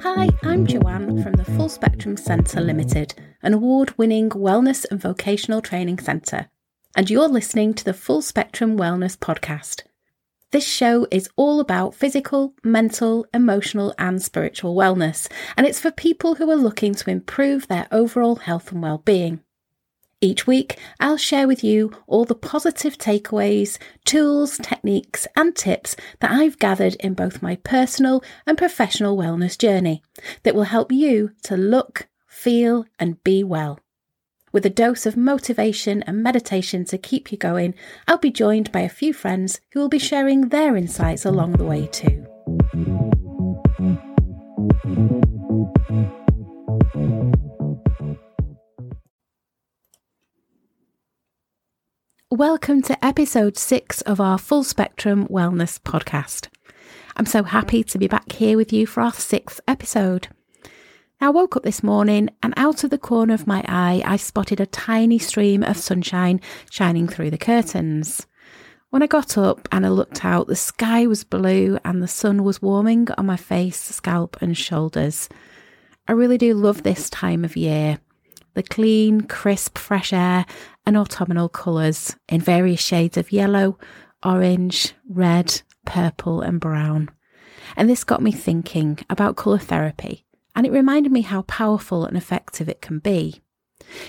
Hi, I'm Joanne from the Full Spectrum Centre Limited, an award winning wellness and vocational training centre, and you're listening to the Full Spectrum Wellness Podcast. This show is all about physical, mental, emotional, and spiritual wellness, and it's for people who are looking to improve their overall health and well-being. Each week, I'll share with you all the positive takeaways, tools, techniques, and tips that I've gathered in both my personal and professional wellness journey that will help you to look, feel, and be well. With a dose of motivation and meditation to keep you going, I'll be joined by a few friends who will be sharing their insights along the way too. Welcome to episode six of our Full Spectrum Wellness podcast. I'm so happy to be back here with you for our sixth episode. I woke up this morning and out of the corner of my eye, I spotted a tiny stream of sunshine shining through the curtains. When I got up and I looked out, the sky was blue and the sun was warming on my face, scalp, and shoulders. I really do love this time of year the clean, crisp, fresh air and autumnal colours in various shades of yellow, orange, red, purple, and brown. And this got me thinking about colour therapy, and it reminded me how powerful and effective it can be.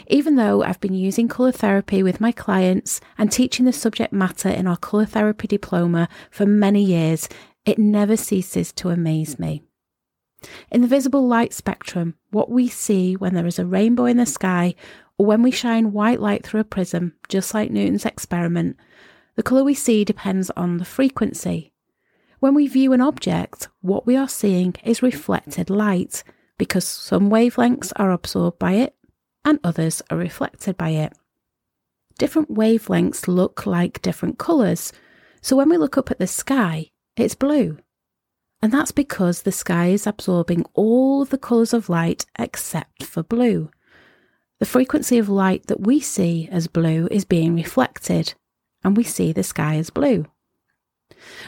Even though I've been using colour therapy with my clients and teaching the subject matter in our colour therapy diploma for many years, it never ceases to amaze me. In the visible light spectrum, what we see when there is a rainbow in the sky when we shine white light through a prism, just like Newton's experiment, the colour we see depends on the frequency. When we view an object, what we are seeing is reflected light because some wavelengths are absorbed by it and others are reflected by it. Different wavelengths look like different colours, so when we look up at the sky, it's blue. And that's because the sky is absorbing all of the colours of light except for blue. The frequency of light that we see as blue is being reflected, and we see the sky as blue.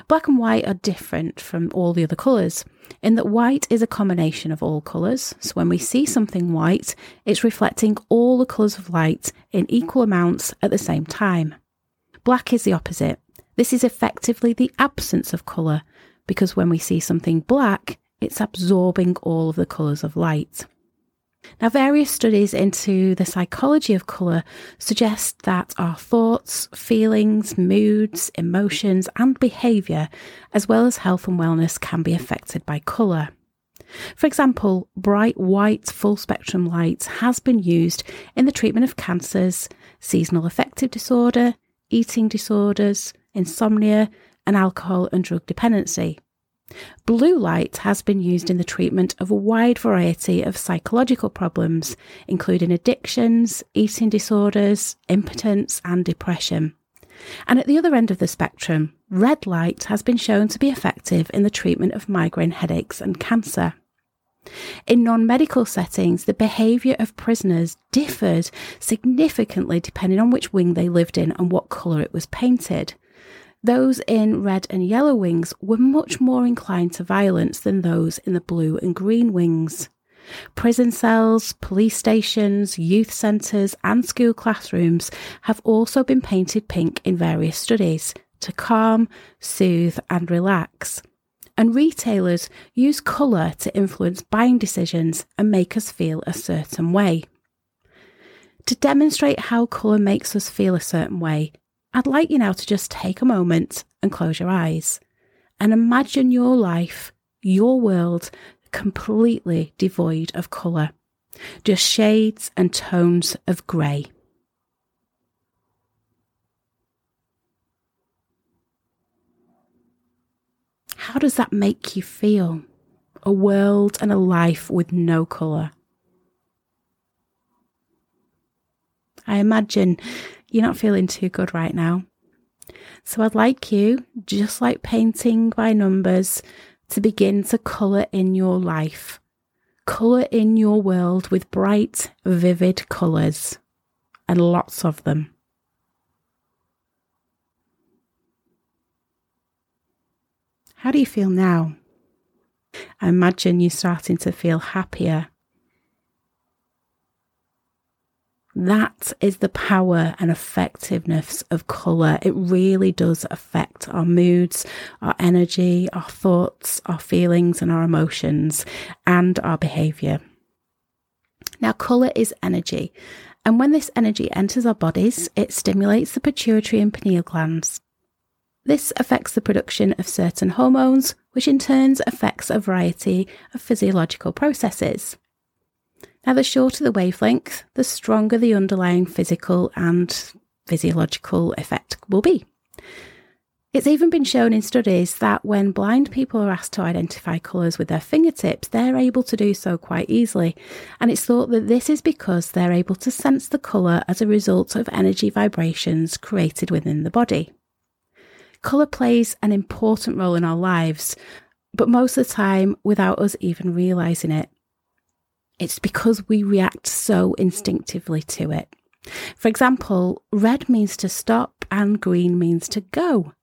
Black and white are different from all the other colours in that white is a combination of all colours. So when we see something white, it's reflecting all the colours of light in equal amounts at the same time. Black is the opposite. This is effectively the absence of colour because when we see something black, it's absorbing all of the colours of light. Now, various studies into the psychology of colour suggest that our thoughts, feelings, moods, emotions, and behaviour, as well as health and wellness, can be affected by colour. For example, bright white full spectrum light has been used in the treatment of cancers, seasonal affective disorder, eating disorders, insomnia, and alcohol and drug dependency. Blue light has been used in the treatment of a wide variety of psychological problems, including addictions, eating disorders, impotence, and depression. And at the other end of the spectrum, red light has been shown to be effective in the treatment of migraine headaches and cancer. In non medical settings, the behaviour of prisoners differed significantly depending on which wing they lived in and what colour it was painted. Those in red and yellow wings were much more inclined to violence than those in the blue and green wings. Prison cells, police stations, youth centres, and school classrooms have also been painted pink in various studies to calm, soothe, and relax. And retailers use colour to influence buying decisions and make us feel a certain way. To demonstrate how colour makes us feel a certain way, I'd like you now to just take a moment and close your eyes and imagine your life, your world, completely devoid of colour, just shades and tones of grey. How does that make you feel? A world and a life with no colour. I imagine you're not feeling too good right now. So I'd like you, just like painting by numbers, to begin to colour in your life. Colour in your world with bright, vivid colours, and lots of them. How do you feel now? I imagine you starting to feel happier. That is the power and effectiveness of colour. It really does affect our moods, our energy, our thoughts, our feelings, and our emotions, and our behaviour. Now, colour is energy, and when this energy enters our bodies, it stimulates the pituitary and pineal glands. This affects the production of certain hormones, which in turn affects a variety of physiological processes. Now, the shorter the wavelength, the stronger the underlying physical and physiological effect will be. It's even been shown in studies that when blind people are asked to identify colours with their fingertips, they're able to do so quite easily. And it's thought that this is because they're able to sense the colour as a result of energy vibrations created within the body. Colour plays an important role in our lives, but most of the time without us even realising it. It's because we react so instinctively to it. For example, red means to stop and green means to go.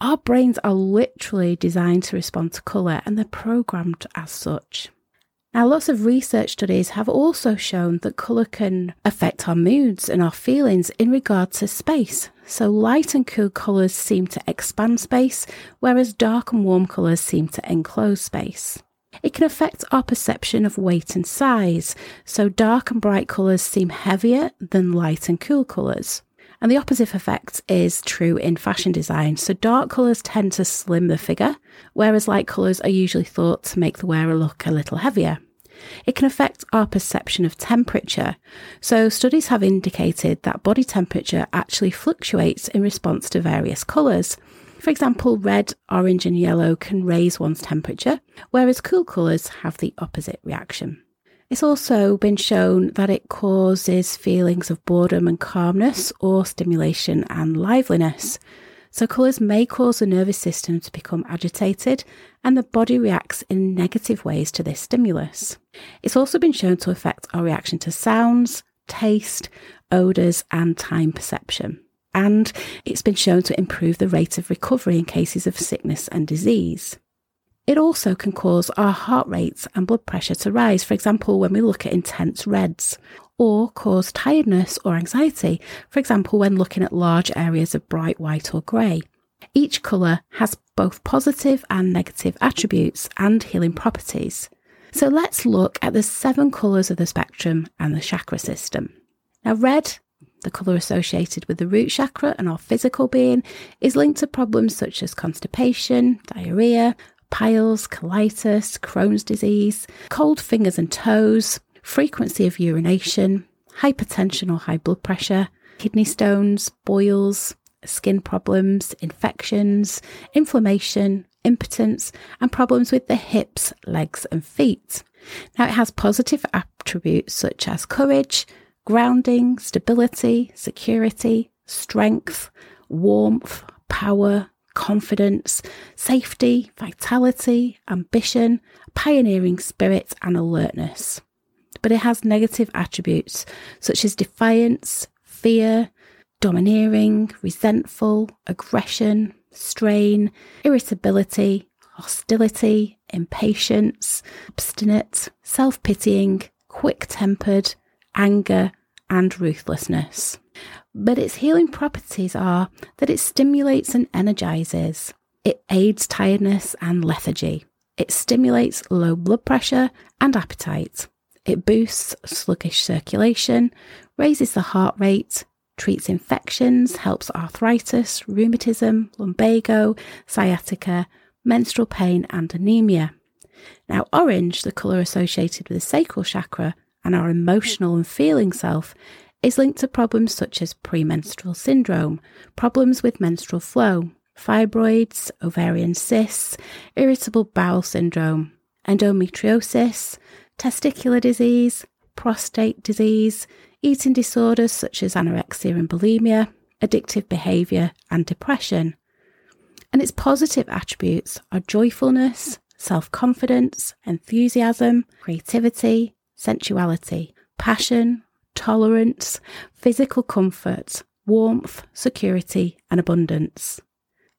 Our brains are literally designed to respond to colour and they're programmed as such. Now, lots of research studies have also shown that colour can affect our moods and our feelings in regard to space. So, light and cool colours seem to expand space, whereas dark and warm colours seem to enclose space. It can affect our perception of weight and size, so dark and bright colours seem heavier than light and cool colours. And the opposite effect is true in fashion design. So dark colours tend to slim the figure, whereas light colours are usually thought to make the wearer look a little heavier. It can affect our perception of temperature. So, studies have indicated that body temperature actually fluctuates in response to various colours. For example, red, orange, and yellow can raise one's temperature, whereas cool colours have the opposite reaction. It's also been shown that it causes feelings of boredom and calmness or stimulation and liveliness. So, colours may cause the nervous system to become agitated and the body reacts in negative ways to this stimulus. It's also been shown to affect our reaction to sounds, taste, odours, and time perception and it's been shown to improve the rate of recovery in cases of sickness and disease. It also can cause our heart rates and blood pressure to rise, for example, when we look at intense reds, or cause tiredness or anxiety, for example, when looking at large areas of bright white or grey. Each colour has both positive and negative attributes and healing properties. So let's look at the seven colours of the spectrum and the chakra system. Now, red the colour associated with the root chakra and our physical being, is linked to problems such as constipation, diarrhea, piles, colitis, Crohn's disease, cold fingers and toes, frequency of urination, hypertension or high blood pressure, kidney stones, boils, skin problems, infections, inflammation, impotence, and problems with the hips, legs, and feet. Now, it has positive attributes such as courage, grounding, stability, security, strength, warmth, power, confidence, safety, vitality, ambition, pioneering spirit, and alertness. But it has negative attributes such as defiance, fear, domineering, resentful, aggression, strain, irritability, hostility, impatience, obstinate, self pitying, quick tempered, anger, and ruthlessness. But its healing properties are that it stimulates and energizes, it aids tiredness and lethargy, it stimulates low blood pressure and appetite, it boosts sluggish circulation, raises the heart rate, treats infections, helps arthritis, rheumatism, lumbago, sciatica, menstrual pain, and anemia. Now, orange, the colour associated with the sacral chakra, and our emotional and feeling self is linked to problems such as premenstrual syndrome, problems with menstrual flow, fibroids, ovarian cysts, irritable bowel syndrome, endometriosis, testicular disease, prostate disease, eating disorders such as anorexia and bulimia, addictive behaviour, and depression. And its positive attributes are joyfulness, self confidence, enthusiasm, creativity, sensuality, passion, tolerance, physical comfort, warmth, security, and abundance.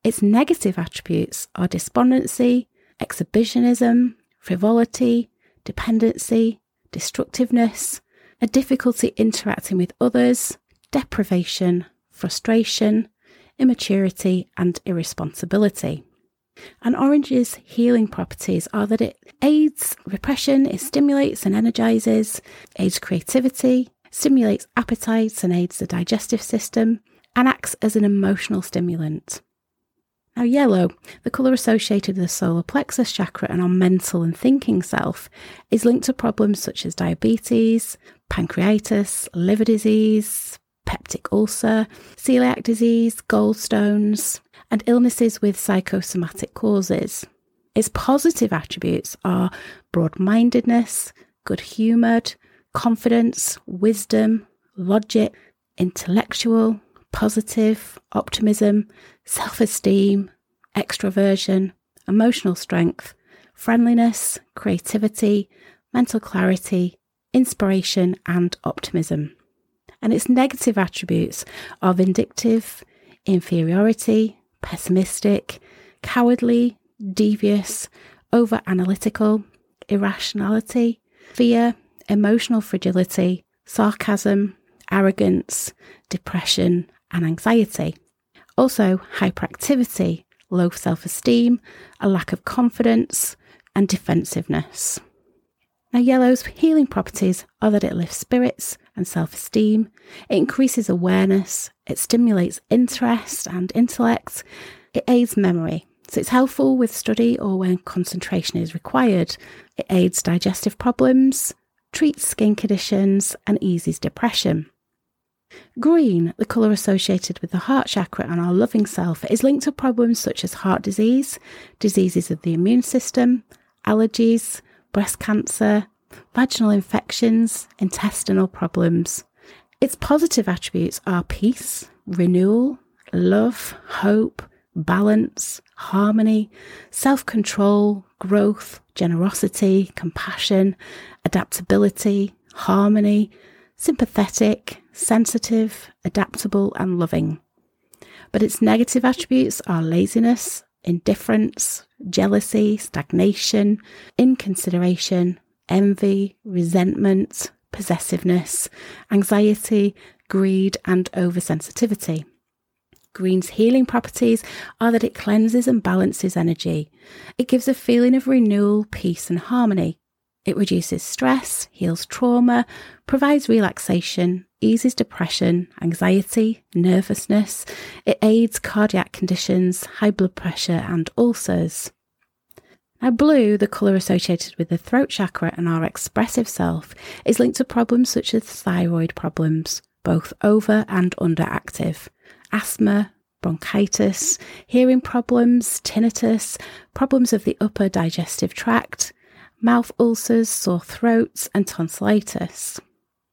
Its negative attributes are despondency, exhibitionism, frivolity, dependency, destructiveness, a difficulty interacting with others, deprivation, frustration, immaturity, and irresponsibility. And orange's healing properties are that it aids repression, it stimulates and energizes, aids creativity, stimulates appetites and aids the digestive system, and acts as an emotional stimulant. Now, yellow, the colour associated with the solar plexus chakra and our mental and thinking self, is linked to problems such as diabetes, pancreatitis, liver disease, peptic ulcer, celiac disease, gallstones, and illnesses with psychosomatic causes. Its positive attributes are broad mindedness, good humoured, confidence, wisdom, logic, intellectual, positive, optimism, self esteem, extroversion, emotional strength, friendliness, creativity, mental clarity, inspiration, and optimism. And its negative attributes are vindictive, inferiority, pessimistic, cowardly, devious, over analytical, irrationality, fear, emotional fragility, sarcasm, arrogance, depression, and anxiety. Also, hyperactivity, low self esteem, a lack of confidence, and defensiveness. Now, yellow's healing properties are that it lifts spirits and self esteem, it increases awareness, it stimulates interest and intellect, it aids memory. So, it's helpful with study or when concentration is required. It aids digestive problems, treats skin conditions, and eases depression. Green, the colour associated with the heart chakra and our loving self, is linked to problems such as heart disease, diseases of the immune system, allergies, breast cancer, vaginal infections, intestinal problems. Its positive attributes are peace, renewal, love, hope, balance, harmony, self control, growth, generosity, compassion, adaptability, harmony, sympathetic, sensitive, adaptable, and loving. But its negative attributes are laziness, indifference, jealousy, stagnation, inconsideration, envy, resentment, possessiveness, anxiety, greed, and oversensitivity. Green's healing properties are that it cleanses and balances energy. It gives a feeling of renewal, peace, and harmony. It reduces stress, heals trauma, provides relaxation, eases depression, anxiety, nervousness. It aids cardiac conditions, high blood pressure, and ulcers. Now, blue, the colour associated with the throat chakra and our expressive self, is linked to problems such as thyroid problems, both over and underactive, asthma, bronchitis, hearing problems, tinnitus, problems of the upper digestive tract, mouth ulcers, sore throats, and tonsillitis.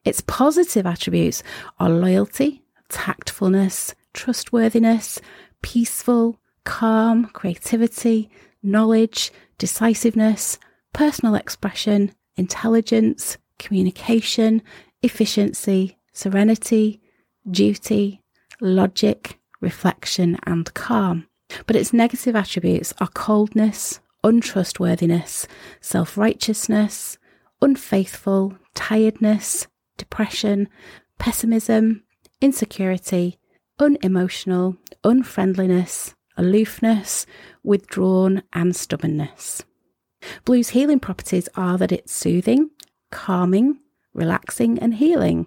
Its positive attributes are loyalty, tactfulness, trustworthiness, peaceful, calm, creativity, knowledge, decisiveness, personal expression, intelligence, communication, efficiency, serenity, duty, logic, reflection, and calm. But its negative attributes are coldness, untrustworthiness, self righteousness, unfaithful, tiredness, depression, pessimism, insecurity, unemotional, unfriendliness, aloofness, withdrawn, and stubbornness. Blue's healing properties are that it's soothing, calming, relaxing, and healing.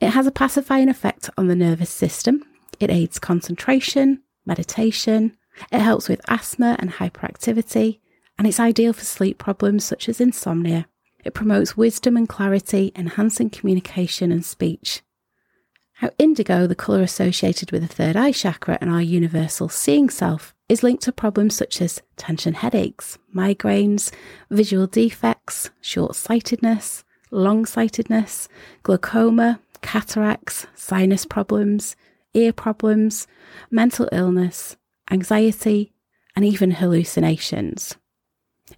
It has a pacifying effect on the nervous system. It aids concentration, meditation. It helps with asthma and hyperactivity, and it's ideal for sleep problems such as insomnia. It promotes wisdom and clarity, enhancing communication and speech. How indigo, the colour associated with the third eye chakra and our universal seeing self, is linked to problems such as tension headaches, migraines, visual defects, short sightedness, long sightedness, glaucoma, cataracts, sinus problems, ear problems, mental illness, anxiety, and even hallucinations.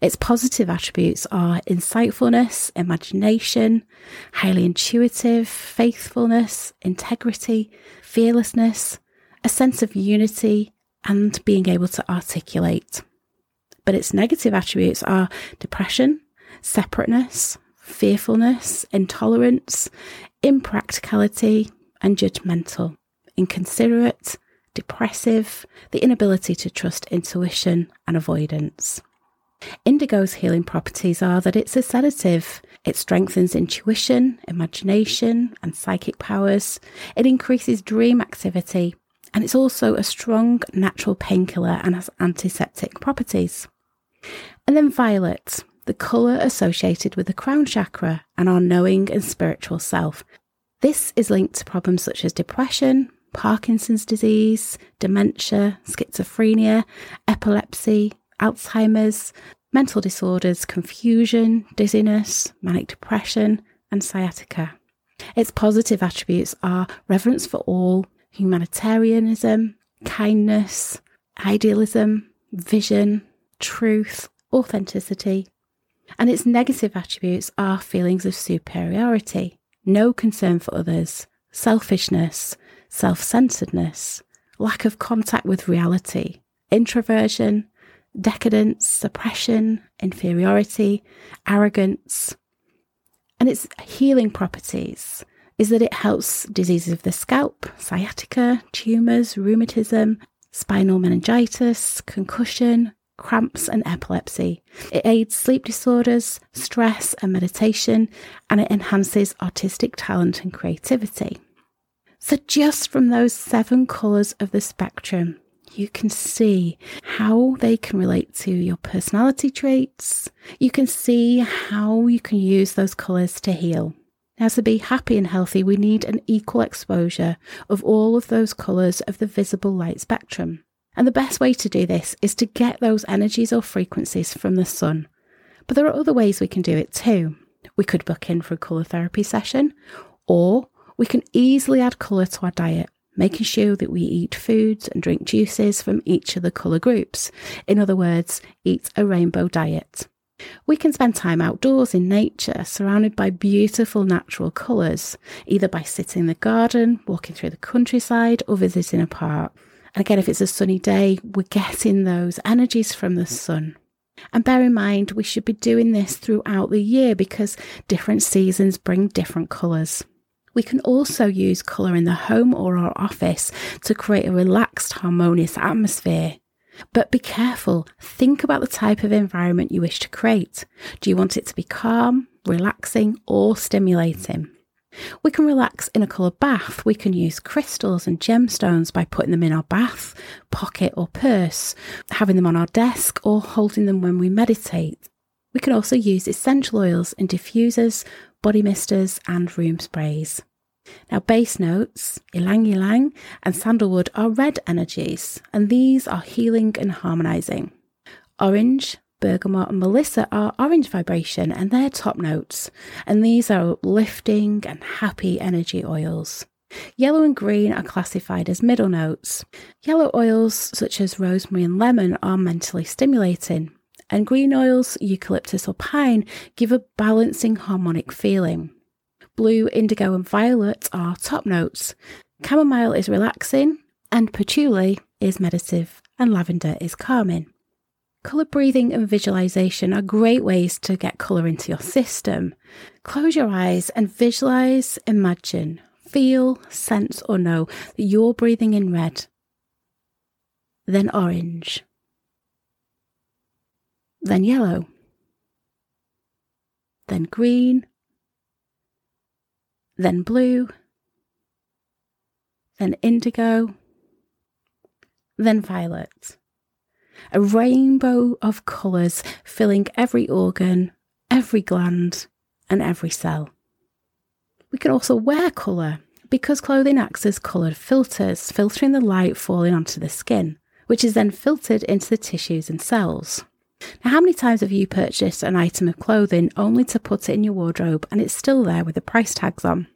Its positive attributes are insightfulness, imagination, highly intuitive, faithfulness, integrity, fearlessness, a sense of unity, and being able to articulate. But its negative attributes are depression, separateness, fearfulness, intolerance, impracticality, and judgmental, inconsiderate, depressive, the inability to trust intuition, and avoidance. Indigo's healing properties are that it's a sedative. It strengthens intuition, imagination, and psychic powers. It increases dream activity. And it's also a strong natural painkiller and has antiseptic properties. And then violet, the colour associated with the crown chakra and our knowing and spiritual self. This is linked to problems such as depression, Parkinson's disease, dementia, schizophrenia, epilepsy, Alzheimer's, mental disorders, confusion, dizziness, manic depression, and sciatica. Its positive attributes are reverence for all, humanitarianism, kindness, idealism, vision, truth, authenticity. And its negative attributes are feelings of superiority, no concern for others, selfishness, self centeredness, lack of contact with reality, introversion, decadence, suppression, inferiority, arrogance. And its healing properties is that it helps diseases of the scalp, sciatica, tumours, rheumatism, spinal meningitis, concussion, cramps, and epilepsy. It aids sleep disorders, stress, and meditation, and it enhances artistic talent and creativity. So, just from those seven colours of the spectrum, you can see how they can relate to your personality traits. You can see how you can use those colours to heal. Now, to be happy and healthy, we need an equal exposure of all of those colours of the visible light spectrum. And the best way to do this is to get those energies or frequencies from the sun. But there are other ways we can do it too. We could book in for a colour therapy session, or we can easily add colour to our diet, making sure that we eat foods and drink juices from each of the colour groups. In other words, eat a rainbow diet. We can spend time outdoors in nature, surrounded by beautiful natural colours, either by sitting in the garden, walking through the countryside, or visiting a park. And again, if it's a sunny day, we're getting those energies from the sun. And bear in mind, we should be doing this throughout the year because different seasons bring different colours. We can also use colour in the home or our office to create a relaxed, harmonious atmosphere. But be careful, think about the type of environment you wish to create. Do you want it to be calm, relaxing, or stimulating? We can relax in a colour bath. We can use crystals and gemstones by putting them in our bath, pocket, or purse, having them on our desk, or holding them when we meditate. We can also use essential oils in diffusers, body misters, and room sprays. Now, base notes, ylang ylang, and sandalwood are red energies, and these are healing and harmonizing. Orange, bergamot, and melissa are orange vibration, and they're top notes, and these are uplifting and happy energy oils. Yellow and green are classified as middle notes. Yellow oils, such as rosemary and lemon, are mentally stimulating, and green oils, eucalyptus or pine, give a balancing harmonic feeling. Blue, indigo, and violet are top notes. Chamomile is relaxing, and patchouli is meditative, and lavender is calming. Colour breathing and visualization are great ways to get colour into your system. Close your eyes and visualize, imagine, feel, sense, or know that you're breathing in red, then orange, then yellow, then green, then blue, then indigo, then violet. A rainbow of colours filling every organ, every gland, and every cell. We can also wear colour because clothing acts as coloured filters, filtering the light falling onto the skin, which is then filtered into the tissues and cells. Now, how many times have you purchased an item of clothing only to put it in your wardrobe and it's still there with the price tags on?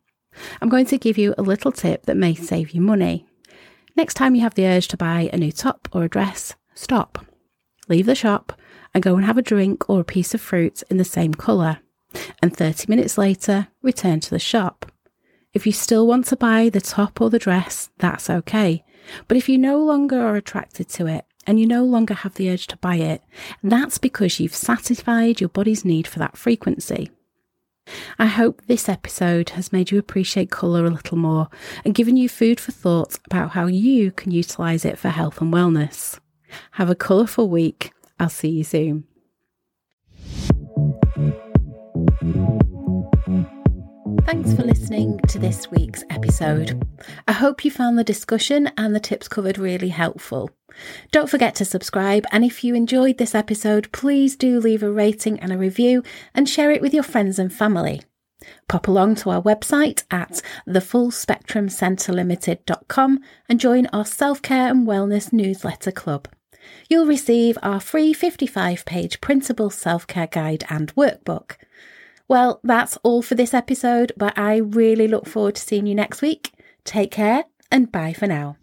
I'm going to give you a little tip that may save you money. Next time you have the urge to buy a new top or a dress, stop. Leave the shop and go and have a drink or a piece of fruit in the same colour. And 30 minutes later, return to the shop. If you still want to buy the top or the dress, that's okay. But if you no longer are attracted to it and you no longer have the urge to buy it, that's because you've satisfied your body's need for that frequency. I hope this episode has made you appreciate colour a little more and given you food for thought about how you can utilise it for health and wellness. Have a colourful week. I'll see you soon. Thanks for listening to this week's episode. I hope you found the discussion and the tips covered really helpful. Don't forget to subscribe, and if you enjoyed this episode, please do leave a rating and a review and share it with your friends and family. Pop along to our website at thefullspectrumcentrelimited.com and join our self care and wellness newsletter club. You'll receive our free 55 page printable self care guide and workbook. Well, that's all for this episode, but I really look forward to seeing you next week. Take care and bye for now.